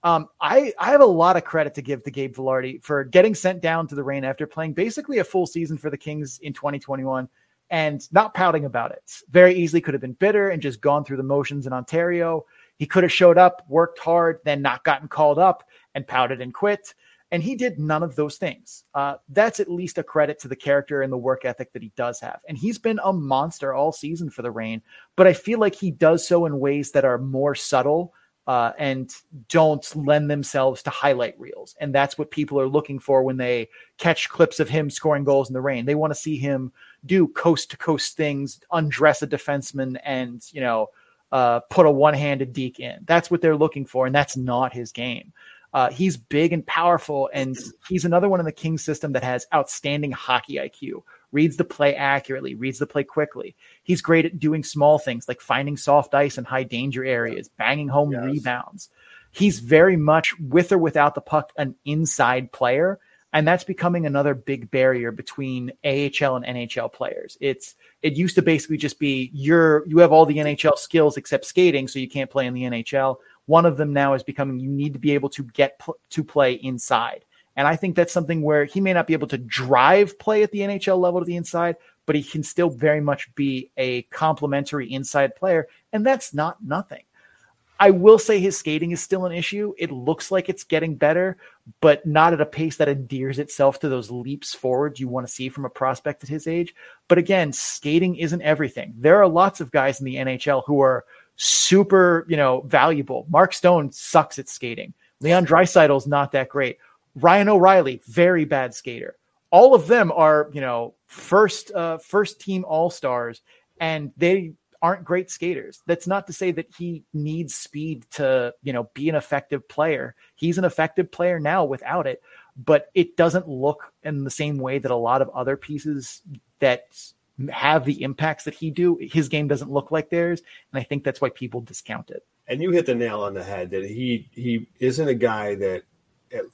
Um, I, I have a lot of credit to give to Gabe Vilardi for getting sent down to the Reign after playing basically a full season for the Kings in 2021 and not pouting about it. Very easily could have been bitter and just gone through the motions in Ontario. He could have showed up, worked hard, then not gotten called up and pouted and quit. And he did none of those things. Uh, that's at least a credit to the character and the work ethic that he does have. And he's been a monster all season for the Reign, but I feel like he does so in ways that are more subtle uh, and don't lend themselves to highlight reels. And that's what people are looking for when they catch clips of him scoring goals in the Reign. They want to see him do coast to coast things, undress a defenseman, and you know, uh, put a one handed deke in. That's what they're looking for, and that's not his game. Uh, he's big and powerful, and he's another one in the Kings system that has outstanding hockey IQ. Reads the play accurately, reads the play quickly. He's great at doing small things like finding soft ice in high danger areas, banging home Yes. rebounds. He's very much with or without the puck an inside player. and that's becoming another big barrier between AHL and NHL players. It's it used to basically just be you're you have all the NHL skills except skating, so you can't play in the NHL. One of them now is becoming you need to be able to get pl- to play inside. And I think that's something where he may not be able to drive play at the NHL level to the inside, but he can still very much be a complementary inside player. And that's not nothing. I will say his skating is still an issue. It looks like it's getting better, but not at a pace that endears itself to those leaps forward you want to see from a prospect at his age. But again, skating isn't everything. There are lots of guys in the NHL who are super, you know, valuable. Mark Stone sucks at skating. Leon Draisaitl's not that great. Ryan O'Reilly, very bad skater. All of them are, you know, first uh, first team all stars, and they aren't great skaters. That's not to say that he needs speed to, you know, be an effective player. He's an effective player now without it, but it doesn't look in the same way that a lot of other pieces that have the impacts that he do. His game doesn't look like theirs, and I think that's why people discount it. And you hit the nail on the head that he he isn't a guy that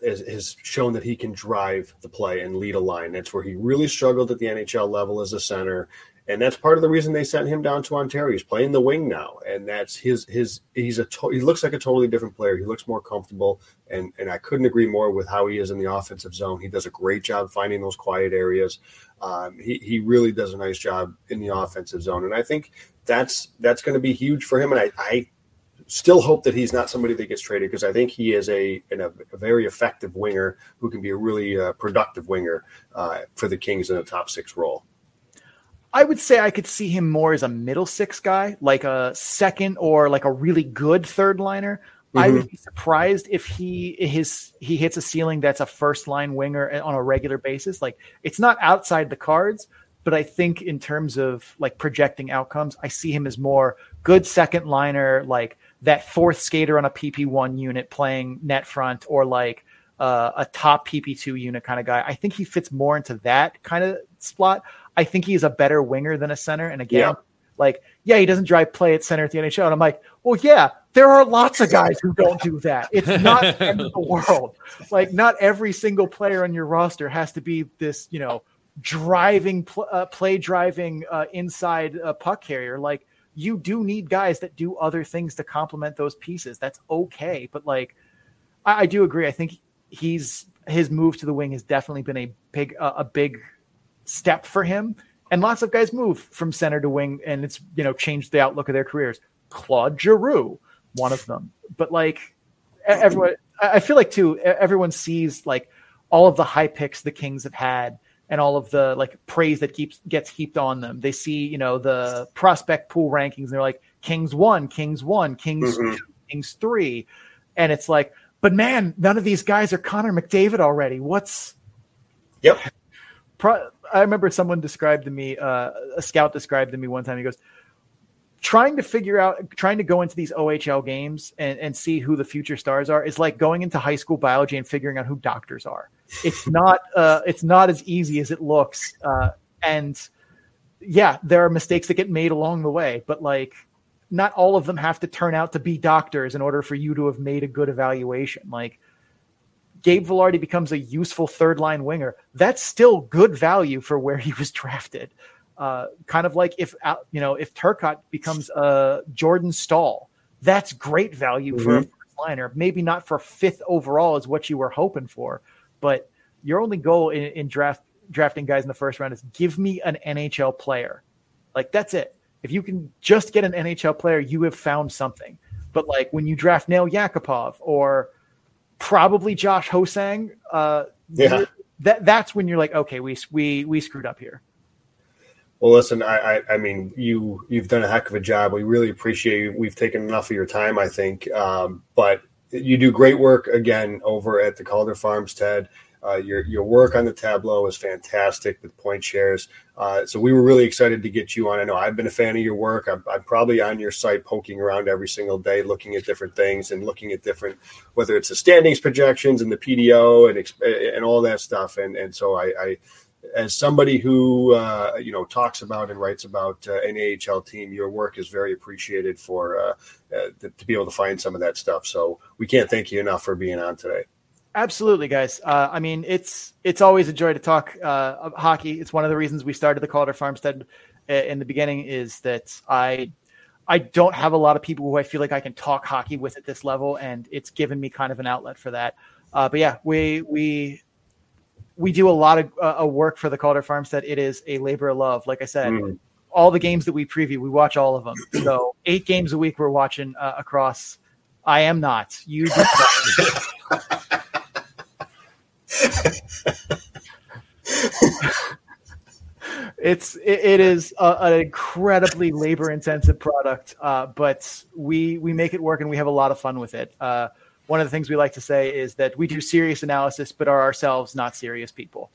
has shown that he can drive the play and lead a line. That's where he really struggled at the NHL level as a center and that's part of the reason they sent him down to Ontario. He's playing the wing now, and that's his his. He's a to, he looks like a totally different player. He looks more comfortable, and and I couldn't agree more with how he is in the offensive zone. He does a great job finding those quiet areas. Um, he he really does a nice job in the offensive zone, and I think that's that's going to be huge for him. And I, I still hope that he's not somebody that gets traded because I think he is a, a, a, very effective winger who can be a really uh, productive winger uh, for the Kings in a top six role. I would say I could see him more as a middle six guy, like a second or like a really good third liner. Mm-hmm. I would mm-hmm. be surprised if he his he hits a ceiling that's a first line winger on a regular basis. Like it's not outside the cards, but I think in terms of like projecting outcomes, I see him as more good second liner, like that fourth skater on a PP one unit playing net front, or like uh, a top PP two unit kind of guy. I think he fits more into that kind of spot. I think he's a better winger than a center. And again, yeah. like, yeah, he doesn't drive play at center at the NHL. And I'm like, well, yeah, there are lots of guys who don't do that. It's not the end of the world. Like, not every single player on your roster has to be this, you know, driving, pl- uh, play driving uh, inside uh, puck carrier. Like, you do need guys that do other things to complement those pieces. That's okay. But like, I, I do agree. I think he's his move to the wing has definitely been a big, uh, a big step for him. And lots of guys move from center to wing, and it's you know changed the outlook of their careers. Claude Giroux, one of them. But like everyone, I feel like too, everyone sees like all of the high picks the Kings have had and all of the like praise that keeps gets heaped on them. They see, you know, the prospect pool rankings, and they're like Kings one, Kings one, Kings mm-hmm. two, Kings three, and it's like, but man, none of these guys are Connor McDavid already. What's Yep. Pro, I remember someone described to me, uh, a scout described to me one time. He goes, trying to figure out, trying to go into these OHL games and, and see who the future stars are is like going into high school biology and figuring out who doctors are. It's not, uh, it's not as easy as it looks. Uh, and yeah, there are mistakes that get made along the way, but like, not all of them have to turn out to be doctors in order for you to have made a good evaluation. Like, Gabe Vilardi becomes a useful third line winger, that's still good value for where he was drafted. Uh, kind of like if you know if Turcotte becomes a Jordan Staal, that's great value mm-hmm. for a mm-hmm. first liner. Maybe not for fifth overall is what you were hoping for, but your only goal in, in draft drafting guys in the first round is give me an NHL player. Like that's it. If you can just get an NHL player, you have found something. But like when you draft Nail Yakupov or probably Josh Ho-Sang. Uh, yeah, that that's when you're like, okay, we we we screwed up here. Well, listen, I, I, I mean, you you've done a heck of a job. We really appreciate you. We've taken enough of your time, I think, um, but you do great work again over at the Calder Farmstead. Uh, your your work on the tableau is fantastic with point shares. Uh, so we were really excited to get you on. I know I've been a fan of your work. I'm, I'm, probably on your site poking around every single day, looking at different things and looking at different, whether it's the standings projections and the PDO and and all that stuff. And and so I, I as somebody who uh, you know talks about and writes about uh, an AHL team, your work is very appreciated for uh, uh to be able to find some of that stuff. So we can't thank you enough for being on today. Absolutely, guys. Uh, I mean, it's it's always a joy to talk uh, hockey. It's one of the reasons we started the Calder Farmstead uh, in the beginning. Is that I I don't have a lot of people who I feel like I can talk hockey with at this level, and it's given me kind of an outlet for that. Uh, but yeah, we we we do a lot of uh, work for the Calder Farmstead. It is a labor of love. Like I said, mm. all the games that we preview, we watch all of them. So eight games a week we're watching uh, across. I am not. You. it's it, it is a, an incredibly labor intensive product, uh, but we we make it work and we have a lot of fun with it. Uh, one of the things we like to say is that we do serious analysis, but are ourselves not serious people.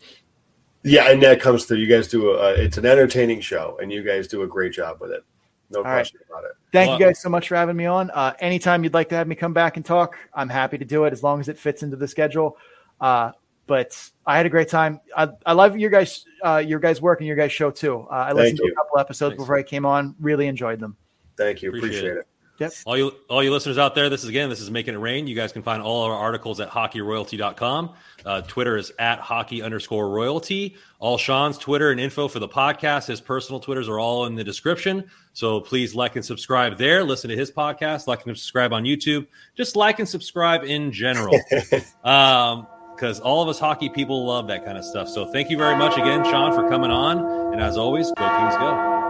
Yeah, and that comes through. You guys do a. It's an entertaining show, and you guys do a great job with it. No All question right. about it. Thank well, you guys so much for having me on. Uh, anytime you'd like to have me come back and talk, I'm happy to do it as long as it fits into the schedule. Uh, but I had a great time. I, I love your guys, uh, your guys' work and your guys' show too. Uh, I listened to a couple episodes Thanks. before I came on. Really enjoyed them. Thank you. Appreciate, Appreciate it. it. Yep. All you all you listeners out there, this is again, this is making it rain. You guys can find all our articles at hockeyroyalty.com. Uh, Twitter is at hockey underscore royalty. All Sean's Twitter and info for the podcast, his personal Twitters are all in the description. So please like and subscribe there. Listen to his podcast, like and subscribe on YouTube. Just like and subscribe in general. um, because all of us hockey people love that kind of stuff. So thank you very much again, Sean, for coming on. And as always, go Kings go.